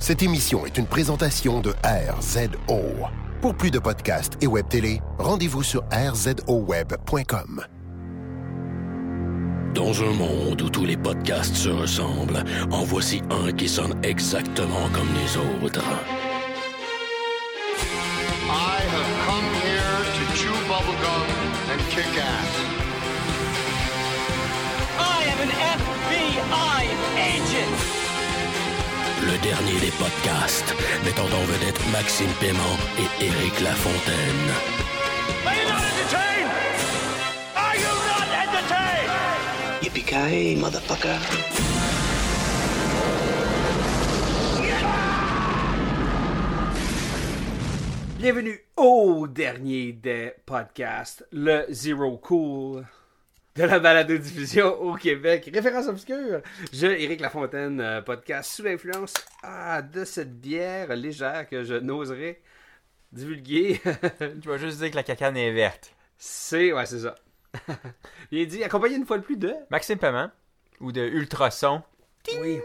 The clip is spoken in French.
Cette émission est une présentation de RZO. Pour plus de podcasts et web télé, rendez-vous sur rzoweb.com. Dans un monde où tous les podcasts se ressemblent, en voici un qui sonne exactement comme les autres. I have come here to chew bubblegum and kick ass. Le dernier des podcasts, mettant en vedette Maxime Paiement et Éric Lafontaine. Are you not entertained? Are you not entertained? Yippee-ki-yay, motherfucker. Bienvenue au dernier des podcasts, le Zero Cool de la balado-diffusion au Québec. Référence obscure. Je, Éric Lafontaine, euh, podcast sous l'influence ah, de cette bière légère que je n'oserais divulguer. Tu vas juste dire que la cacane est verte. c'est, ouais, c'est ça. Il est dit, accompagné une fois de plus de... Maxime Paiement ou de Ultrason. Oui.